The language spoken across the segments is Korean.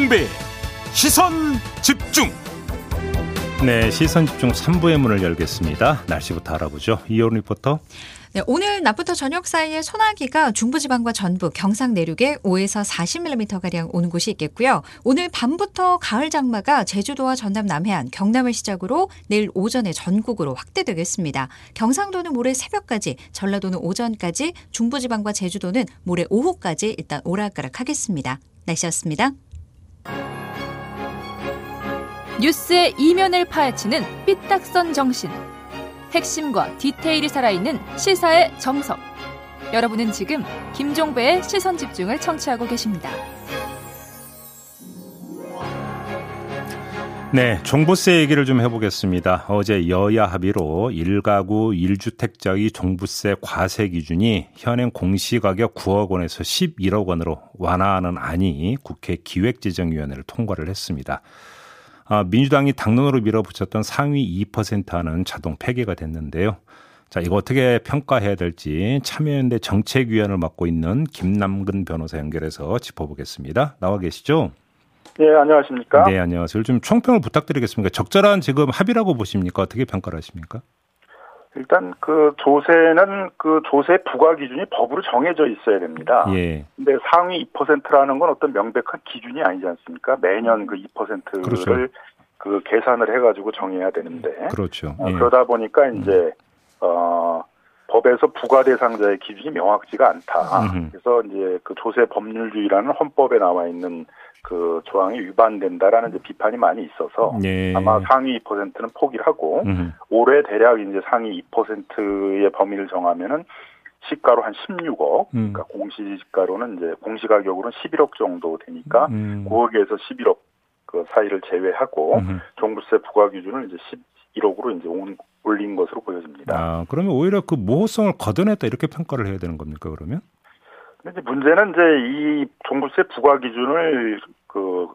김종배 시선 집중 네, 시선 집중 3부의 문을 열겠습니다. 날씨부터 알아보죠. 이효은 리포터. 네, 오늘 낮부터 저녁 사이에 소나기가 중부지방과 전북, 경상 내륙에 5에서 40mm가량 오는 곳이 있겠고요. 오늘 밤부터 가을 장마가 제주도와 전남 남해안, 경남을 시작으로 내일 오전에 전국으로 확대되겠습니다. 경상도는 모레 새벽까지, 전라도는 오전까지, 중부지방과 제주도는 모레 오후까지 일단 오락가락하겠습니다. 날씨였습니다. 뉴스의 이면을 파헤치는 삐딱선 정신. 핵심과 디테일이 살아있는 시사의 정석. 여러분은 지금 김종배의 시선 집중을 청취하고 계십니다. 네, 종부세 얘기를 좀 해보겠습니다. 어제 여야 합의로 1가구 1주택자의 종부세 과세 기준이 현행 공시가격 9억 원에서 11억 원으로 완화하는 안이 국회 기획재정위원회를 통과를 했습니다. 아, 민주당이 당론으로 밀어붙였던 상위 2% 하는 자동 폐기가 됐는데요. 자, 이거 어떻게 평가해야 될지 참여연대 정책위원을 맡고 있는 김남근 변호사 연결해서 짚어보겠습니다. 나와 계시죠? 네, 안녕하십니까? 네, 안녕하세요. 좀 총평을 부탁드리겠습니다. 적절한 지금 합의라고 보십니까? 어떻게 평가를 하십니까? 일단 그 조세는 그 조세 부과 기준이 법으로 정해져 있어야 됩니다. 예. 근데 상위 2%라는 건 어떤 명백한 기준이 아니지 않습니까? 매년 그 2%를 그렇죠. 그 계산을 해가지고 정해야 되는데 그렇죠. 어, 예. 그러다 보니까 이제 어 법에서 부과 대상자의 기준이 명확지가 않다. 음흠. 그래서 이제 그 조세 법률주의라는 헌법에 나와 있는 그 조항이 위반된다라는 비판이 많이 있어서 예. 아마 상위 2%는 포기를 하고 음흠. 올해 대략 이제 상위 2%의 범위를 정하면은 시가로 한 16억, 음. 그러니까 공시지가로는 이제 공시가격으로는 11억 정도 되니까 음. 9억에서 11억 그 사이를 제외하고 음흠. 종부세 부과 기준을 이제 11억으로 이제 온- 올린 것으로 보여집니다. 아, 그러면 오히려 그 모호성을 걷어냈다 이렇게 평가를 해야 되는 겁니까, 그러면? 근데 문제는 이제 이 종부세 부과 기준을 그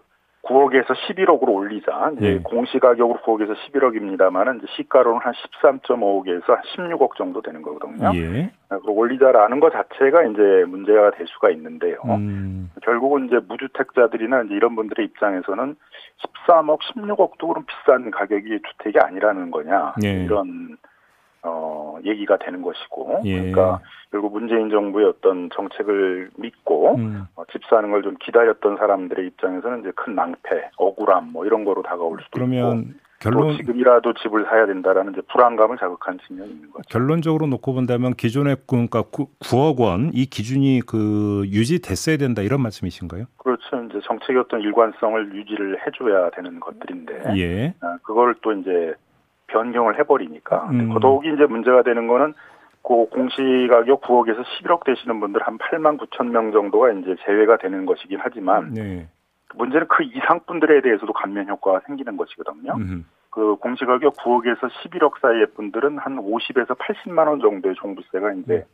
9억에서 11억으로 올리자. 이제 예. 공시 가격으로 9억에서 11억입니다만은 이제 시가로는 한 13.5억에서 한 16억 정도 되는 거거든요. 예. 그리고 올리자라는 것 자체가 이제 문제가 될 수가 있는데요. 음. 결국은 이제 무주택자들이나 이제 이런 분들의 입장에서는 13억, 16억도 그럼 비싼 가격이 주택이 아니라는 거냐 예. 이런 어 얘기가 되는 것이고 예. 그러니까 결국 문재인 정부의 어떤 정책을 믿고 음. 어, 집 사는 걸 좀 기다렸던 사람들의 입장에서는 이제 큰 낭패, 억울함 뭐 이런 거로 다가올 수도 있고 그러면 또 결론 지금이라도 집을 사야 된다라는 이제 불안감을 자극한 측면이 있는 거죠. 결론적으로 놓고 본다면 기존의 그- 그러니까 9억 원 이 기준이 그 유지됐어야 된다 이런 말씀이신가요? 그렇죠. 이제 정책의 어떤 일관성을 유지를 해줘야 되는 것들인데 예. 아, 그걸 또 이제 변경을 해버리니까 음. 더더욱이 이제 문제가 되는 거는 그 공시가격 9억에서 11억 되시는 분들 한 8만 9천 명 정도가 이제 제외가 되는 것이긴 하지만 네. 문제는 그 이상 분들에 대해서도 감면 효과가 생기는 것이거든요. 음. 그 공시가격 9억에서 11억 사이의 분들은 한 50에서 80만 원 정도의 종부세가 이제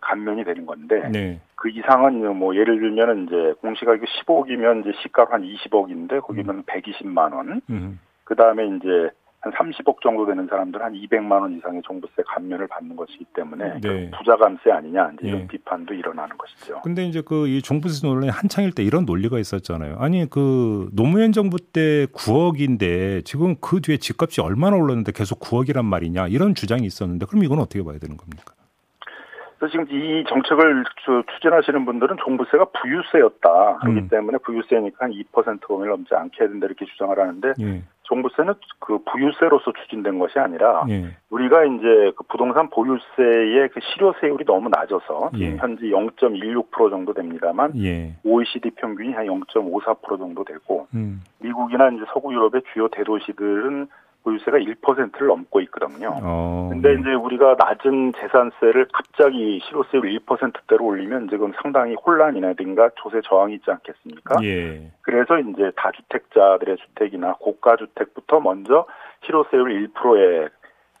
감면이 되는 건데 네. 그 이상은 뭐 예를 들면은 이제 공시가격 15억이면 이제 시가로 한 20억인데 거기면 120만 원. 음. 그 다음에 이제 한 30억 정도 되는 사람들은 한 200만 원 이상의 종부세 감면을 받는 것이기 때문에 네. 그 부자 감세 아니냐 이런 예. 비판도 일어나는 것이죠. 근데 이제 그 이 종부세 논란이 한창일 때 이런 논리가 있었잖아요. 아니 그 노무현 정부 때 9억인데 지금 그 뒤에 집값이 얼마나 올랐는데 계속 9억이란 말이냐 이런 주장이 있었는데 그럼 이건 어떻게 봐야 되는 겁니까? 그래서 지금 이 정책을 추- 추진하시는 분들은 종부세가 부유세였다. 그렇기 음. 때문에 때문에 부유세니까 한 2% 범위를 넘지 않게 해야 된다 이렇게 주장을 하는데 예. 종부세는 그 부유세로서 추진된 것이 아니라 예. 우리가 이제 그 부동산 보유세의 그 실효세율이 너무 낮아서 지금 예. 현재 0.16% 정도 됩니다만 예. OECD 평균이 한 0.54% 정도 되고 음. 미국이나 이제 서구 유럽의 주요 대도시들은 보유세가 1%를 넘고 있거든요. 어. 근데 이제 우리가 낮은 재산세를 갑자기 실효세율 1%대로 올리면 지금 상당히 혼란이라든가 조세 저항이 있지 않겠습니까? 예. 그래서 이제 다주택자들의 주택이나 고가 주택부터 먼저 실효세율 1%에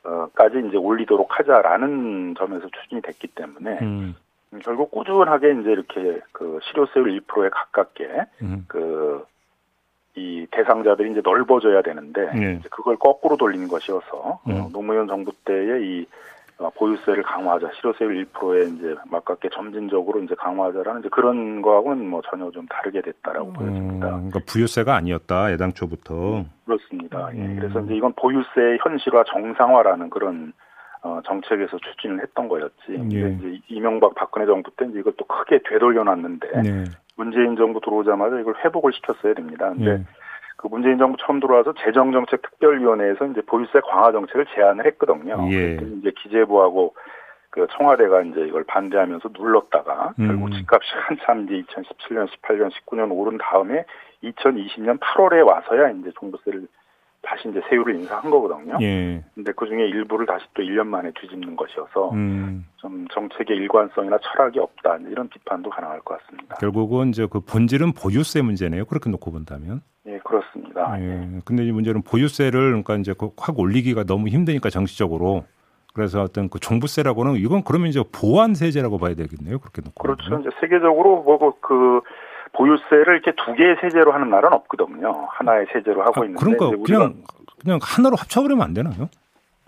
어까지 이제 올리도록 하자라는 점에서 추진이 됐기 때문에 음. 음, 결국 꾸준하게 이제 이렇게 그 실효세율 1%에 가깝게 음. 그 이 대상자들이 이제 넓어져야 되는데 네. 그걸 거꾸로 돌리는 것이어서 음. 어, 노무현 정부 때의 이 어, 보유세를 강화하자, 실효세율 1%에 이제 맞게 점진적으로 이제 강화하자라는 이제 그런 거하고는 뭐 전혀 좀 다르게 됐다라고 보여집니다. 음, 그러니까 부유세가 아니었다 애당초부터. 그렇습니다. 예, 음. 그래서 이제 이건 보유세 현실화 정상화라는 그런 어, 정책에서 추진을 했던 거였지. 예. 이제 이명박 박근혜 정부 때 이걸 또 크게 되돌려놨는데 네. 문재인 정부 들어오자마자 이걸 회복을 시켰어야 됩니다. 근데 예. 그 문재인 정부 처음 들어와서 재정정책 특별위원회에서 이제 보유세 강화 정책을 제안을 했거든요. 예. 그랬더니 이제 기재부하고 그 청와대가 이제 이걸 반대하면서 눌렀다가 음. 결국 집값이 한참 이제 2017년, 18년, 19년 오른 다음에 2020년 8월에 와서야 이제 종부세를 다시 이제 세율을 인상한 거거든요. 예. 근데 그 중에 일부를 다시 또 1년 만에 뒤집는 것이어서 음. 좀 정책의 일관성이나 철학이 없다 이런 비판도 가능할 것 같습니다. 결국은 이제 그 본질은 보유세 문제네요. 그렇게 놓고 본다면. 예, 그렇습니다. 예. 근데 이 문제는 보유세를 그러니까 이제 그확 올리기가 너무 힘드니까 정치적으로. 그래서 어떤 그 종부세라고는 이건 그러면 이제 보완 세제라고 봐야 되겠네요. 그렇게 놓고. 그렇죠. 보면. 이제 세계적으로 뭐그 보유세를 이렇게 두 개의 세제로 하는 나라는 없거든요. 하나의 세제로 하고 아, 있는데 그러니까 그냥 그냥 하나로 합쳐버리면 안 되나요?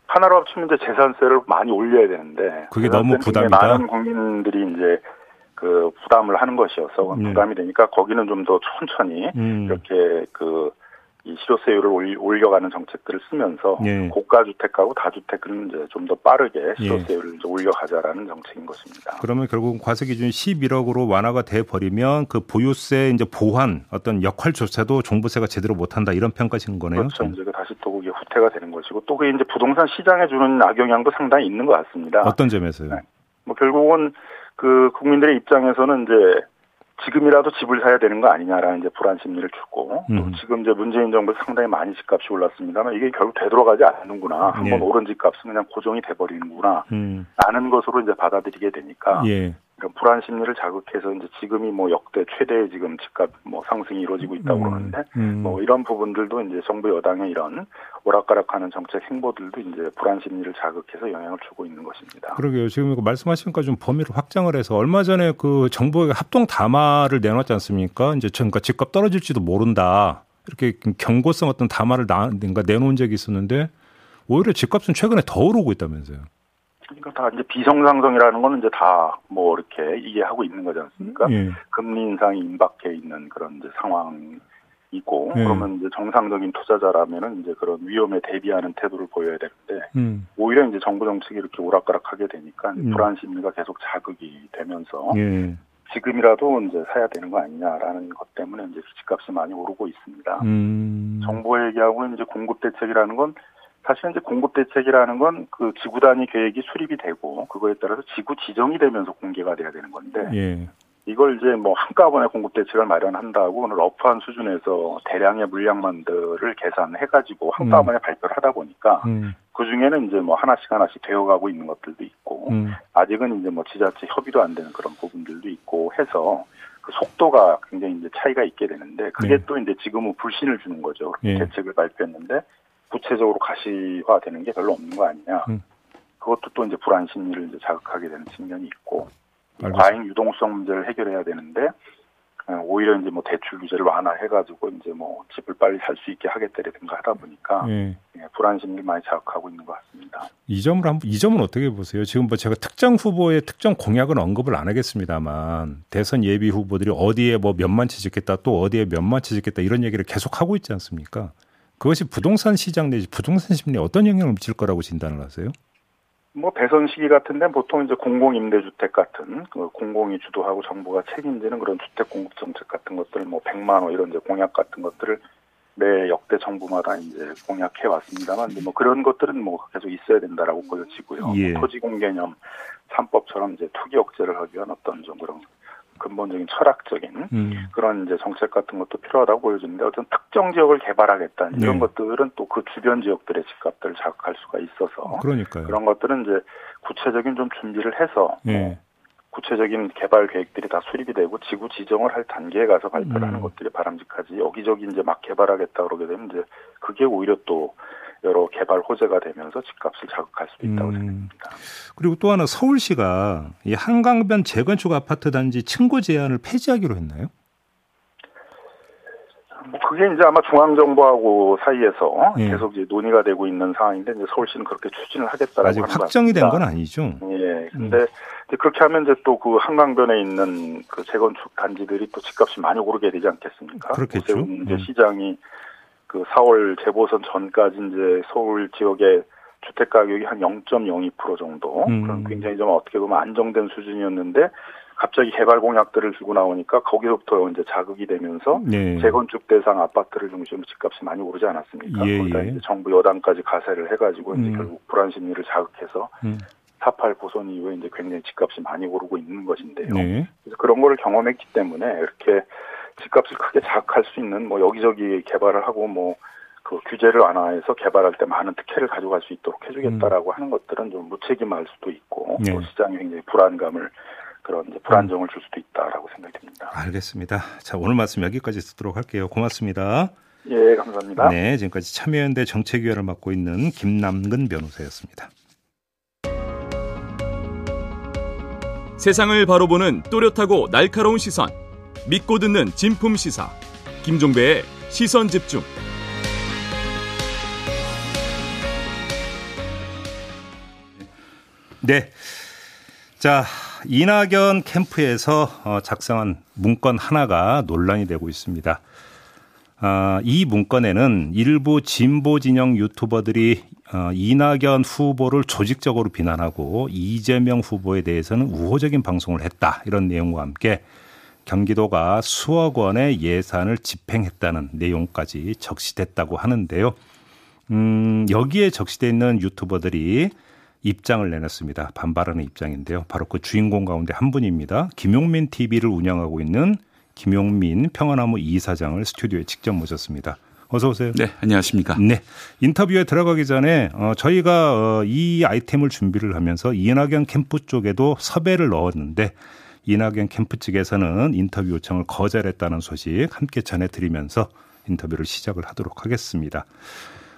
하나로 합치면 이제 재산세를 많이 올려야 되는데 그게 너무 부담이다? 많은 국민들이 이제 그 부담을 하는 것이어서 네. 부담이 되니까 거기는 좀 더 천천히 음. 이렇게 그 이 실효세율을 올려가는 정책들을 쓰면서 예. 고가 주택하고 다주택은 이제 좀 더 빠르게 예. 실효세율을 이제 올려가자라는 정책인 것입니다. 그러면 결국 과세 기준이 11억으로 완화가 돼 버리면 그 보유세 이제 보완 어떤 역할조차도 종부세가 제대로 못한다 이런 평가신 거네요. 그렇죠. 이제 그 다시 또 그게 후퇴가 되는 것이고 또 그게 이제 부동산 시장에 주는 악영향도 상당히 있는 것 같습니다. 어떤 점에서요? 네. 뭐 결국은 그 국민들의 입장에서는 이제 지금이라도 집을 사야 되는 거 아니냐라는 이제 불안 심리를 주고 음. 또 지금 이제 문재인 정부에서 상당히 많이 집값이 올랐습니다만 이게 결국 되돌아가지 않는구나. 예. 한번 오른 집값은 그냥 고정이 돼 버리는구나. 음. 라는 것으로 이제 받아들이게 되니까 예. 이런 불안 심리를 자극해서 이제 지금이 뭐 역대 최대의 지금 집값 뭐 상승이 이루어지고 있다고 그러는데 음. 뭐 이런 부분들도 이제 정부 여당의 이런 오락가락하는 정책 행보들도 이제 불안 심리를 자극해서 영향을 주고 있는 것입니다. 그러게요. 지금 이거 말씀하시니까 좀 범위를 확장을 해서 얼마 전에 그 정부가 합동 담화를 내놨지 않습니까? 이제 그러니까 집값 떨어질지도 모른다. 이렇게 경고성 어떤 담화를 나, 그러니까 내놓은 적이 있었는데 오히려 집값은 최근에 더 오르고 있다면서요. 그러니까 다 이제 비정상성이라는 거는 이제 다 뭐 이렇게 이해하고 있는 거지 않습니까? 예. 금리 인상이 임박해 있는 그런 이제 상황이고 예. 그러면 이제 정상적인 투자자라면은 이제 그런 위험에 대비하는 태도를 보여야 되는데 음. 오히려 이제 정부 정책이 이렇게 오락가락하게 되니까 음. 불안 심리가 계속 자극이 되면서 예. 지금이라도 이제 사야 되는 거 아니냐라는 것 때문에 이제 집값이 많이 오르고 있습니다. 음. 정부의 얘기하고는 이제 공급 대책이라는 건 사실 이제 공급 대책이라는 건 그 지구 단위 계획이 수립이 되고 그거에 따라서 지구 지정이 되면서 공개가 돼야 되는 건데 예. 이걸 이제 뭐 한꺼번에 공급 대책을 마련한다고 오늘 러프한 수준에서 대량의 물량만들을 계산해가지고 한꺼번에 발표를 하다 보니까 음. 그 중에는 이제 뭐 하나씩 하나씩 되어가고 있는 것들도 있고 음. 아직은 이제 뭐 지자체 협의도 안 되는 그런 부분들도 있고 해서 그 속도가 굉장히 이제 차이가 있게 되는데 그게 네. 또 이제 지금은 불신을 주는 거죠. 예. 대책을 발표했는데 구체적으로 가시화되는 게 별로 없는 거 아니냐. 음. 그것도 또 이제 불안 심리를 이제 자극하게 되는 측면이 있고 알겠습니다. 과잉 유동성 문제를 해결해야 되는데 어, 오히려 이제 뭐 대출 규제를 완화해가지고 이제 뭐 집을 빨리 살 수 있게 하겠다든가 하다 보니까 예. 예, 불안 심리 많이 자극하고 있는 것 같습니다. 이 점을 한번 이 점은 어떻게 보세요? 지금 뭐 제가 특정 후보의 특정 공약은 언급을 안 하겠습니다만 대선 예비 후보들이 어디에 뭐 몇만 채 짓겠다 또 어디에 몇만 채 짓겠다 이런 얘기를 계속 하고 있지 않습니까? 그것이 부동산 시장 내지 부동산 심리에 어떤 영향을 미칠 거라고 진단을 하세요? 뭐 대선 시기 같은데 보통 이제 공공 임대주택 같은 그 공공이 주도하고 정부가 책임지는 그런 주택 공급 정책 같은 것들 뭐 100만 원 이런 이제 공약 같은 것들을 매 역대 정부마다 이제 공약해 왔습니다만 뭐 그런 것들은 뭐 계속 있어야 된다라고 보여지고요. 예. 뭐 토지 공개념 3법처럼 이제 투기 억제를 하기 위한 어떤 좀 그런 근본적인 철학적인 음. 그런 이제 정책 같은 것도 필요하다고 보여지는데 어떤 특정 지역을 개발하겠다 이런 네. 것들은 또 그 주변 지역들의 집값들을 자극할 수가 있어서 그러니까요. 그런 것들은 이제 구체적인 좀 준비를 해서 예. 뭐 구체적인 개발 계획들이 다 수립이 되고 지구 지정을 할 단계에 가서 발표를 음. 하는 것들이 바람직하지 여기저기 이제 막 개발하겠다 그러게 되면 이제 그게 오히려 또 여러 개발 호재가 되면서 집값을 자극할 수도 있다고 음. 생각합니다. 그리고 또 하나 서울시가 이 한강변 재건축 아파트 단지 층고 제한을 폐지하기로 했나요? 뭐 그게 이제 아마 중앙정부하고 사이에서 예. 계속 이제 논의가 되고 있는 상황인데 이제 서울시는 그렇게 추진을 하겠다라고 아직 확정이 된 건. 아니죠. 예. 근데 이제 그렇게 하면 이제 또 그 한강변에 있는 그 재건축 단지들이 또 집값이 많이 오르게 되지 않겠습니까? 그렇겠죠. 이제 음. 시장이 그 4월 재보선 전까지 이제 서울 지역의 주택 가격이 한 0.02% 정도 음. 그런 굉장히 좀 어떻게 보면 안정된 수준이었는데 갑자기 개발 공약들을 주고 나오니까 거기서부터 이제 자극이 되면서 네. 재건축 대상 아파트를 중심으로 집값이 많이 오르지 않았습니까? 예, 거기다 예. 이제 정부 여당까지 가세를 해가지고 이제 음. 결국 불안 심리를 자극해서 음. 4.8 보선 이후에 이제 굉장히 집값이 많이 오르고 있는 것인데요. 네. 그래서 그런 거를 경험했기 때문에 이렇게 집값을 크게 자극할 수 있는 뭐 여기저기 개발을 하고 뭐 그 규제를 완화해서 개발할 때 많은 특혜를 가져갈 수 있도록 해주겠다라고 하는 것들은 좀 무책임할 수도 있고 음. 네. 또 시장에 굉장히 불안감을 그런 이제 불안정을 줄 수도 있다라고 생각이 듭니다. 알겠습니다. 자, 오늘 말씀 여기까지 듣도록 할게요. 고맙습니다. 예, 감사합니다. 네, 지금까지 참여연대 정책위원을 맡고 있는 김남근 변호사였습니다. 세상을 바로 보는 또렷하고 날카로운 시선. 믿고 듣는 진품 시사. 김종배의 시선 집중. 네. 자, 이낙연 캠프에서 어, 작성한 문건 하나가 논란이 되고 있습니다. 아, 이 문건에는 일부 진보 진영 유튜버들이 어, 이낙연 후보를 조직적으로 비난하고 이재명 후보에 대해서는 우호적인 방송을 했다. 이런 내용과 함께 경기도가 수억 원의 예산을 집행했다는 내용까지 적시됐다고 하는데요. 음, 여기에 적시돼 있는 유튜버들이 입장을 내놨습니다. 반발하는 입장인데요. 바로 그 주인공 가운데 한 분입니다. 김용민 TV를 운영하고 있는 김용민 평화나무 이사장을 스튜디오에 직접 모셨습니다. 어서 오세요. 네, 안녕하십니까. 네. 인터뷰에 들어가기 전에 어, 저희가 어, 이 아이템을 준비를 하면서 이낙연 캠프 쪽에도 섭외를 넣었는데 이낙연 캠프 측에서는 인터뷰 요청을 거절했다는 소식 함께 전해드리면서 인터뷰를 시작을 하도록 하겠습니다.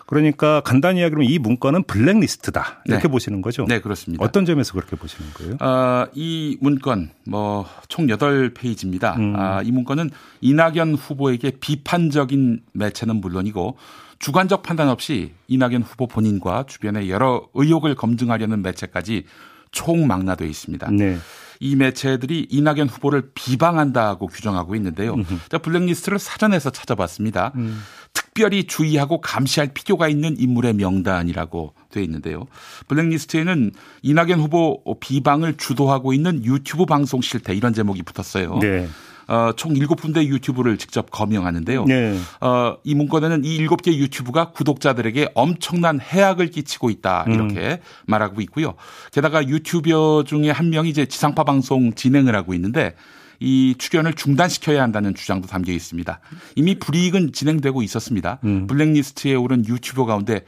그러니까 간단히 이야기하면 이 문건은 블랙리스트다 이렇게 네. 보시는 거죠? 네, 그렇습니다. 어떤 점에서 그렇게 보시는 거예요? 어, 이 문건 뭐 총 8페이지입니다. 음. 아, 이 문건은 이낙연 후보에게 비판적인 매체는 물론이고 주관적 판단 없이 이낙연 후보 본인과 주변의 여러 의혹을 검증하려는 매체까지 총망라되어 있습니다. 네. 이 매체들이 이낙연 후보를 비방한다고 규정하고 있는데요. 자, 블랙리스트를 사전에서 찾아봤습니다. 음. 특별히 주의하고 감시할 필요가 있는 인물의 명단이라고 되어 있는데요. 블랙리스트에는 이낙연 후보 비방을 주도하고 있는 유튜브 방송 실태 이런 제목이 붙었어요. 네. 어, 총 7군데 유튜브를 직접 검명하는데요. 네. 어, 이 문건에는 이 7개 유튜브가 구독자들에게 엄청난 해악을 끼치고 있다. 이렇게 말하고 있고요. 게다가 유튜버 중에 한 명이 이제 지상파 방송 진행을 하고 있는데 이 출연을 중단시켜야 한다는 주장도 담겨 있습니다. 이미 불이익은 진행되고 있었습니다. 블랙리스트에 오른 유튜버 가운데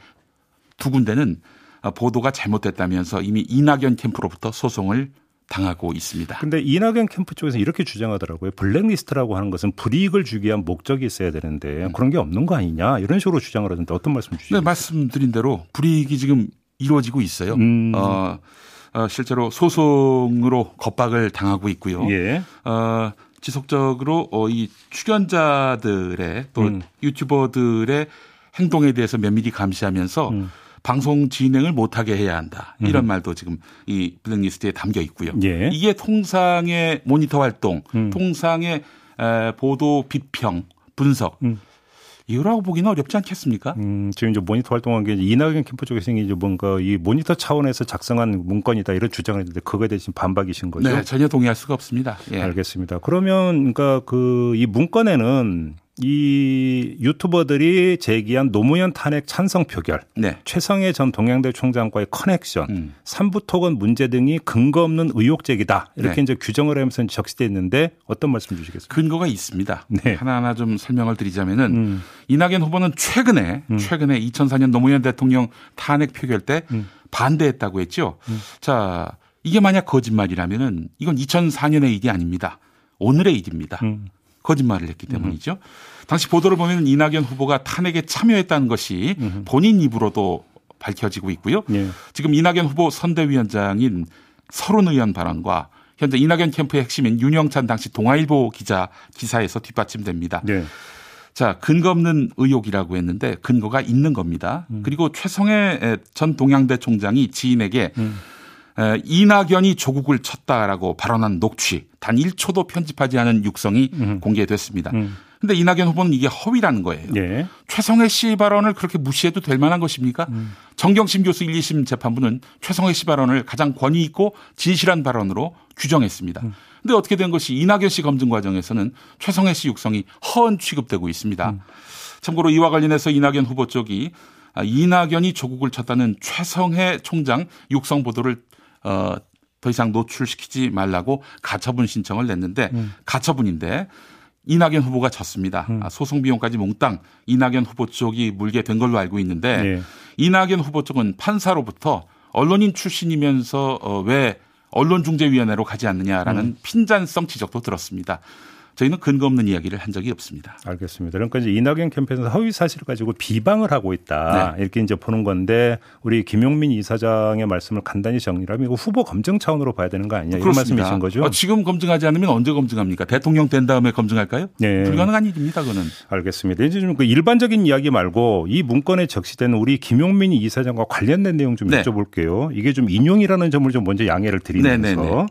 두 군데는 어, 보도가 잘못됐다면서 이미 이낙연 캠프로부터 소송을 당하고 있습니다. 근데 이낙연 캠프 쪽에서 이렇게 주장하더라고요. 블랙리스트라고 하는 것은 불이익을 주기 위한 목적이 있어야 되는데 그런 게 없는 거 아니냐 이런 식으로 주장을 하던데 어떤 말씀 주시죠? 네, 말씀드린 대로 불이익이 지금 이루어지고 있어요. 음. 어, 어, 실제로 소송으로 겁박을 당하고 있고요. 예. 어, 지속적으로 어, 이 출연자들의 또 음. 유튜버들의 행동에 대해서 면밀히 감시하면서 음. 방송 진행을 못하게 해야 한다. 이런 말도 지금 이 블랙리스트에 담겨 있고요. 예. 이게 통상의 모니터 활동, 음. 통상의 에, 보도 비평, 분석 음. 이거라고 보기는 어렵지 않겠습니까? 음, 지금 이제 모니터 활동한 게 이낙연 캠프 쪽에서 이제 뭔가 이 모니터 차원에서 작성한 문건이다 이런 주장을 했는데 그거에 대해서 반박이신 거죠? 네, 전혀 동의할 수가 없습니다. 예. 알겠습니다. 그러면 그러니까 그 이 문건에는 이 유튜버들이 제기한 노무현 탄핵 찬성 표결, 네. 최성해 전 동양대 총장과의 커넥션, 음. 삼부토건 문제 등이 근거 없는 의혹 제기다 이렇게 네. 이제 규정을 하면서 적시돼 있는데 어떤 말씀 주시겠습니까? 근거가 있습니다. 네. 하나하나 좀 설명을 드리자면은 음. 이낙연 후보는 최근에 최근에 2004년 노무현 대통령 탄핵 표결 때 음. 반대했다고 했죠. 자, 이게 만약 거짓말이라면은 이건 2004년의 일이 아닙니다. 오늘의 일입니다. 음. 거짓말을 했기 때문이죠. 당시 보도를 보면 이낙연 후보가 탄핵에 참여했다는 것이 본인 입으로도 밝혀지고 있고요. 예. 지금 이낙연 후보 선대위원장인 서른 의원 발언과 현재 이낙연 캠프의 핵심인 윤영찬 당시 동아일보 기자 기사에서 뒷받침됩니다. 네. 자, 근거 없는 의혹이라고 했는데 근거가 있는 겁니다. 음. 그리고 최성해 전 동양대 총장이 지인에게 음. 이낙연이 조국을 쳤다라고 발언한 녹취 단 1초도 편집하지 않은 육성이 음. 공개됐습니다. 음. 근데 이낙연 후보는 이게 허위라는 거예요. 예. 최성해 씨 발언을 그렇게 무시해도 될 만한 것입니까? 음. 정경심 교수 1, 2심 재판부는 최성해 씨 발언을 가장 권위 있고 진실한 발언으로 규정했습니다. 음. 근데 어떻게 된 것이 이낙연 씨 검증 과정에서는 최성해 씨 육성이 허언 취급되고 있습니다. 음. 참고로 이와 관련해서 이낙연 후보 쪽이 아, 이낙연이 조국을 쳤다는 최성해 총장 육성 보도를 어, 더 이상 노출시키지 말라고 가처분 신청을 냈는데 음. 가처분인데 이낙연 후보가 졌습니다. 음. 아, 소송 비용까지 몽땅 이낙연 후보 쪽이 물게 된 걸로 알고 있는데 네. 이낙연 후보 쪽은 판사로부터 언론인 출신이면서 어, 왜 언론중재위원회로 가지 않느냐라는 음. 핀잔성 지적도 들었습니다. 저희는 근거 없는 이야기를 한 적이 없습니다. 알겠습니다. 그러니까 이제 이낙연 캠페인에서 허위 사실을 가지고 비방을 하고 있다 네. 이렇게 이제 보는 건데 우리 김용민 이사장의 말씀을 간단히 정리하면 이거 후보 검증 차원으로 봐야 되는 거 아니냐 이런 말씀이신 거죠? 어, 지금 검증하지 않으면 언제 검증합니까? 대통령 된 다음에 검증할까요? 네. 불가능한 일입니다. 그거는. 알겠습니다. 이제 좀 그 일반적인 이야기 말고 이 문건에 적시된 우리 김용민 이사장과 관련된 내용 좀 네. 여쭤볼게요. 이게 좀 인용이라는 점을 좀 먼저 양해를 드리면서. 네, 네, 네.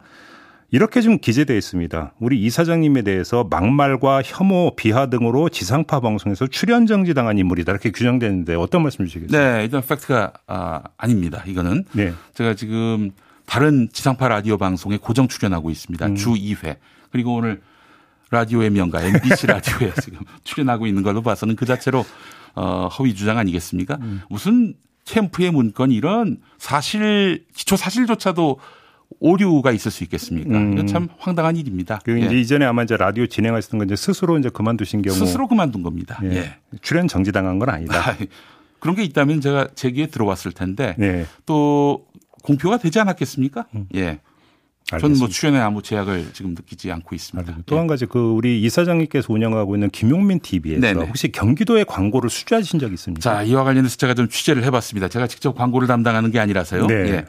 이렇게 좀 기재되어 있습니다. 우리 이사장님에 대해서 막말과 혐오, 비하 등으로 지상파 방송에서 출연 정지당한 인물이다. 이렇게 규정되는데 어떤 말씀 주시겠어요? 네, 일단 팩트가 아, 아닙니다. 이거는 네. 제가 지금 다른 지상파 라디오 방송에 고정 출연하고 있습니다. 음. 주 2회. 그리고 오늘 라디오의 명가 MBC 라디오에 지금 출연하고 있는 걸로 봐서는 그 자체로 어, 허위 주장 아니겠습니까? 음. 무슨 캠프의 문건 이런 사실 기초 사실조차도 오류가 있을 수 있겠습니까? 음. 참 황당한 일입니다. 그 이제 예. 이전에 아마 이제 라디오 진행하시던 건 이제 스스로 이제 그만두신 경우 스스로 그만둔 겁니다. 예. 예. 출연 정지당한 건 아니다. 아, 그런 게 있다면 제가 제기에 들어왔을 텐데 예. 또 공표가 되지 않았겠습니까? 음. 예. 저는 뭐 출연에 아무 제약을 지금 느끼지 않고 있습니다. 또한 예. 가지 그 우리 이사장님께서 운영하고 있는 김용민 TV에서 네네. 혹시 경기도의 광고를 수주하신 적 있습니까? 자 이와 관련해서 제가 좀 취재를 해봤습니다. 제가 직접 광고를 담당하는 게 아니라서요. 네. 예.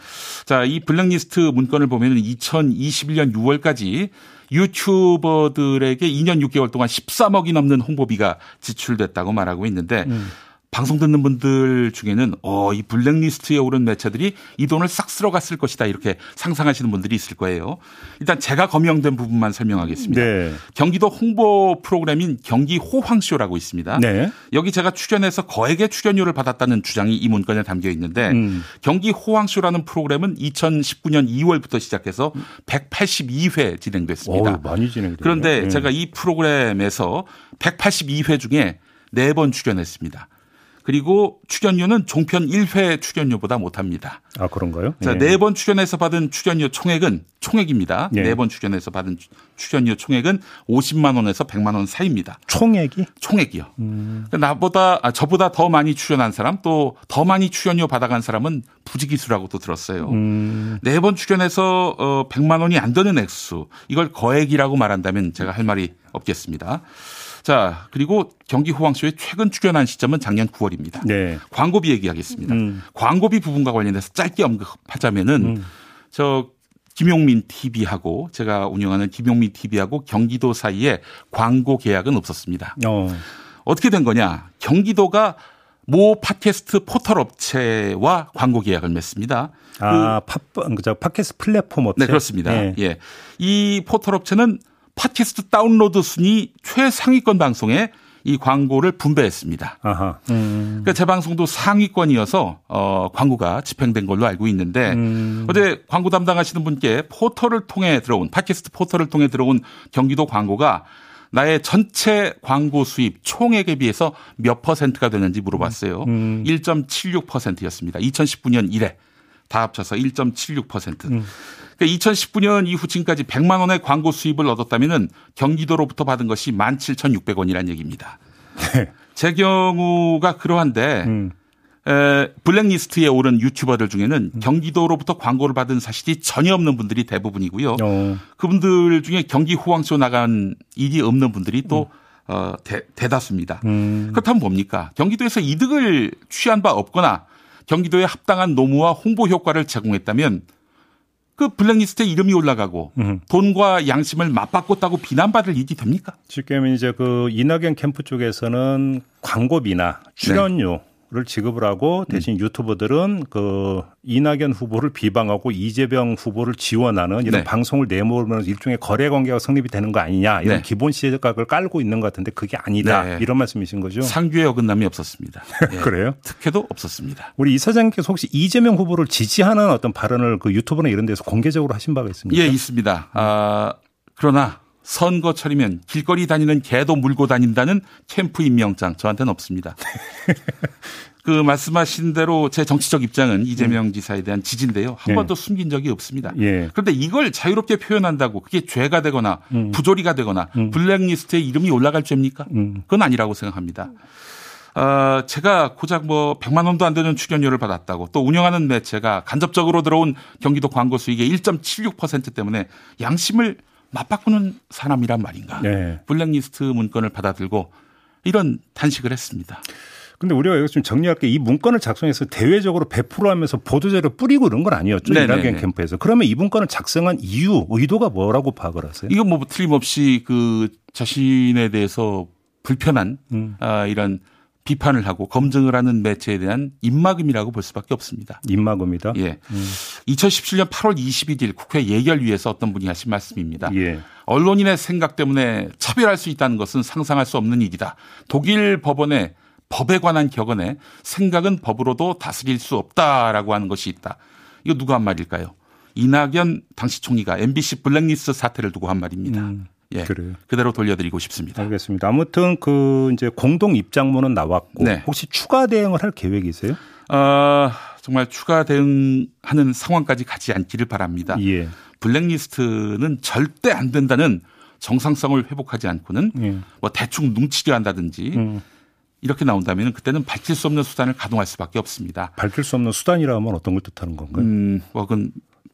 자이 블랙리스트 문건을 보면 2021년 6월까지 유튜버들에게 2년 6개월 동안 13억이 넘는 홍보비가 지출됐다고 말하고 있는데 음. 방송 듣는 분들 중에는 어, 이 블랙리스트에 오른 매체들이 이 돈을 싹 쓸어갔을 것이다 이렇게 상상하시는 분들이 있을 거예요. 일단 제가 거명된 부분만 설명하겠습니다. 네. 경기도 홍보 프로그램인 경기 호황쇼라고 있습니다. 네. 여기 제가 출연해서 거액의 출연료를 받았다는 주장이 이 문건에 담겨 있는데 음. 경기 호황쇼라는 프로그램은 2019년 2월부터 시작해서 182회 진행됐습니다. 오, 많이 진행됐네요. 그런데 네. 제가 이 프로그램에서 182회 중에 4번 출연했습니다. 그리고 출연료는 종편 1회 출연료보다 못합니다. 아 그런가요? 자, 네. 네번 출연해서 받은 출연료 총액은 총액입니다. 네. 네번 출연해서 받은 출연료 총액은 50만 원에서 100만 원 사이입니다. 총액이? 총액이요. 음. 그러니까 나보다 아, 저보다 더 많이 출연한 사람 또 더 많이 출연료 받아간 사람은 부지기수라고도 들었어요. 음. 네번 출연해서 어 100만 원이 안 되는 액수 이걸 거액이라고 말한다면 제가 할 말이 없겠습니다. 자, 그리고 경기 호황쇼에 최근 출연한 시점은 작년 9월입니다. 네. 광고비 얘기하겠습니다. 음. 광고비 부분과 관련해서 짧게 언급하자면은 음. 저 김용민 TV하고 제가 운영하는 김용민 TV하고 경기도 사이에 광고 계약은 없었습니다. 어. 어떻게 된 거냐? 경기도가 모 팟캐스트 포털 업체와 광고 계약을 맺습니다. 아, 그, 팟, 그죠. 팟캐스트 플랫폼 업체. 네, 그렇습니다. 네. 예. 이 포털 업체는 팟캐스트 다운로드 순위 최상위권 방송에 이 광고를 분배했습니다. 아하. 음. 그러니까 제 방송도 상위권이어서 어 광고가 집행된 걸로 알고 있는데 음. 어제 광고 담당하시는 분께 포털을 통해 들어온 팟캐스트 포털을 통해 들어온 경기도 광고가 나의 전체 광고 수입 총액에 비해서 몇 퍼센트가 되는지 물어봤어요. 음. 1.76%였습니다. 2019년 1회 다 합쳐서 1.76%. 음. 그러니까 2019년 이후 지금까지 100만 원의 광고 수입을 얻었다면은 경기도로부터 받은 것이 17,600원이라는 얘기입니다. 네. 제 경우가 그러한데 음. 에, 블랙리스트에 오른 유튜버들 중에는 음. 경기도로부터 광고를 받은 사실이 전혀 없는 분들이 대부분이고요. 어. 그분들 중에 경기 호황쇼 나간 일이 없는 분들이 또 음. 어, 대, 대다수입니다. 음. 그렇다면 뭡니까? 경기도에서 이득을 취한 바 없거나 경기도에 합당한 노무와 홍보 효과를 제공했다면 그 블랙리스트에 이름이 올라가고 음. 돈과 양심을 맞바꿨다고 비난받을 일이 됩니까? 지금 이제 그 이낙연 캠프 쪽에서는 광고비나 출연료 네. 를 지급을 하고 대신 음. 유튜버들은 그 이낙연 후보를 비방하고 이재명 후보를 지원하는 이런 네. 방송을 내몰면서 일종의 거래 관계가 성립이 되는 거 아니냐 이런 네. 기본 시각을 깔고 있는 것 같은데 그게 아니다 네. 이런 말씀이신 거죠? 상규의 어긋남이 없었습니다. 예. 그래요? 특혜도 없었습니다. 우리 이사장님께서 혹시 이재명 후보를 지지하는 어떤 발언을 그 유튜브나 이런 데서 공개적으로 하신 바가 있습니까? 예, 있습니다. 아, 그러나 선거철이면 길거리 다니는 개도 물고 다닌다는 캠프 임명장 저한테는 없습니다. 그 말씀하신 대로 제 정치적 입장은 이재명 음. 지사에 대한 지지인데요. 한 예. 번도 숨긴 적이 없습니다. 예. 그런데 이걸 자유롭게 표현한다고 그게 죄가 되거나 음. 부조리가 되거나 음. 블랙리스트에 이름이 올라갈 죄입니까? 음. 그건 아니라고 생각합니다. 어, 제가 고작 뭐 100만 원도 안 되는 출연료를 받았다고 또 운영하는 매체가 간접적으로 들어온 경기도 광고 수익의 1.76% 때문에 양심을 맞바꾸는 사람이란 말인가. 네. 블랙리스트 문건을 받아들고 이런 단식을 했습니다. 근데 우리가 여기서 좀 정리할 게 이 문건을 작성해서 대외적으로 배포하면서 보도자료 뿌리고 이런 건 아니었죠. 이낙연 캠프에서. 그러면 이 문건을 작성한 이유, 의도가 뭐라고 파악을 하세요? 이건 뭐 틀림없이 그 자신에 대해서 불편한 음. 아, 이런 비판을 하고 검증을 하는 매체에 대한 입막음이라고 볼 수밖에 없습니다. 입막음이다. 예. 음. 2017년 8월 21일 국회 예결위에서 어떤 분이 하신 말씀입니다. 예. 언론인의 생각 때문에 차별할 수 있다는 것은 상상할 수 없는 일이다. 독일 법원의 법에 관한 격언에 생각은 법으로도 다스릴 수 없다라고 하는 것이 있다. 이거 누가 한 말일까요? 이낙연 당시 총리가 MBC 블랙리스트 사태를 두고 한 말입니다. 음. 예. 그래요. 그대로 돌려드리고 싶습니다. 알겠습니다. 아무튼 그 이제 공동 입장문은 나왔고 네. 혹시 추가 대응을 할 계획이세요? 어, 정말 추가 대응하는 상황까지 가지 않기를 바랍니다. 예. 블랙리스트는 절대 안 된다는 정상성을 회복하지 않고는 예. 뭐 대충 눈치려 한다든지 음. 이렇게 나온다면 그때는 밝힐 수 없는 수단을 가동할 수밖에 없습니다. 밝힐 수 없는 수단이라면 어떤 걸 뜻하는 건가요? 음, 뭐 그건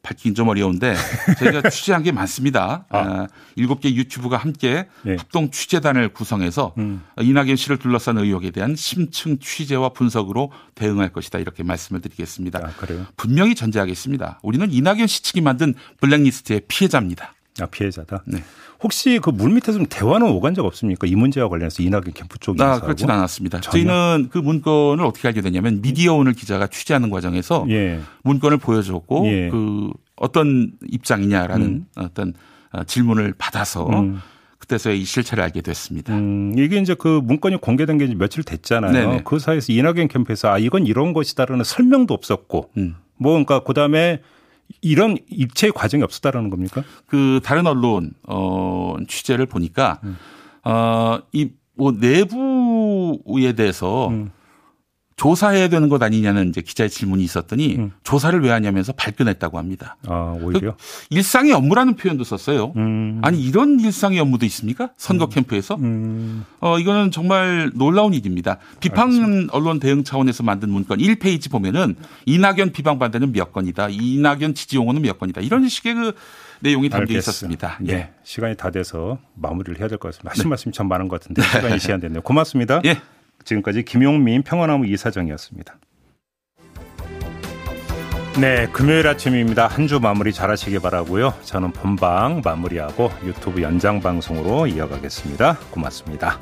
밝히긴 좀 어려운데 저희가 취재한 게 많습니다. 아. 7개 아, 유튜브가 함께 네. 합동 취재단을 구성해서 음. 이낙연 씨를 둘러싼 의혹에 대한 심층 취재와 분석으로 대응할 것이다 이렇게 말씀을 드리겠습니다. 아, 분명히 전제하겠습니다. 우리는 이낙연 씨 측이 만든 블랙리스트의 피해자입니다. 아, 피해자다? 네. 혹시 그 물 밑에서 좀 대화는 오간 적 없습니까? 이 문제와 관련해서 이낙연 캠프 쪽에서. 아, 그렇지는 않았습니다. 전혀? 저희는 그 문건을 어떻게 알게 됐냐면 미디어 오늘 기자가 취재하는 과정에서 예. 문건을 보여줬고 예. 그 어떤 입장이냐라는 음. 어떤 어, 질문을 받아서 음. 그때서야 이 실체를 알게 됐습니다. 음, 이게 이제 그 문건이 공개된 게 며칠 됐잖아요. 네네. 그 사이에서 이낙연 캠프에서 아 이건 이런 것이다라는 설명도 없었고 음. 뭐 그러니까 그 다음에 이런 입체 과정이 없었다라는 겁니까? 그 다른 언론 어 취재를 보니까 음. 어이 뭐 내부에 대해서 음. 조사해야 되는 것 아니냐는 이제 기자의 질문이 있었더니 음. 조사를 왜 하냐면서 발끈했다고 합니다. 아, 오히려? 그 일상의 업무라는 표현도 썼어요. 음. 아니, 이런 일상의 업무도 있습니까? 선거 음. 캠프에서? 음. 어, 이거는 정말 놀라운 일입니다. 비판 알겠습니다. 언론 대응 차원에서 만든 문건 1페이지 보면은 이낙연 비방 반대는 몇 건이다. 이낙연 지지 용어는 몇 건이다. 이런 식의 그 내용이 담겨. 있었습니다. 예. 예. 시간이 다 돼서 마무리를 해야 될 것 같습니다. 하신 네. 말씀이 참 많은 것 같은데 시간이 시간됐네요. 고맙습니다. 예. 지금까지 김용민 평화나무 이사장이었습니다. 네, 금요일 아침입니다. 한 주 마무리 잘 하시기 바라고요. 저는 본방 마무리하고 유튜브 연장 방송으로 이어가겠습니다. 고맙습니다.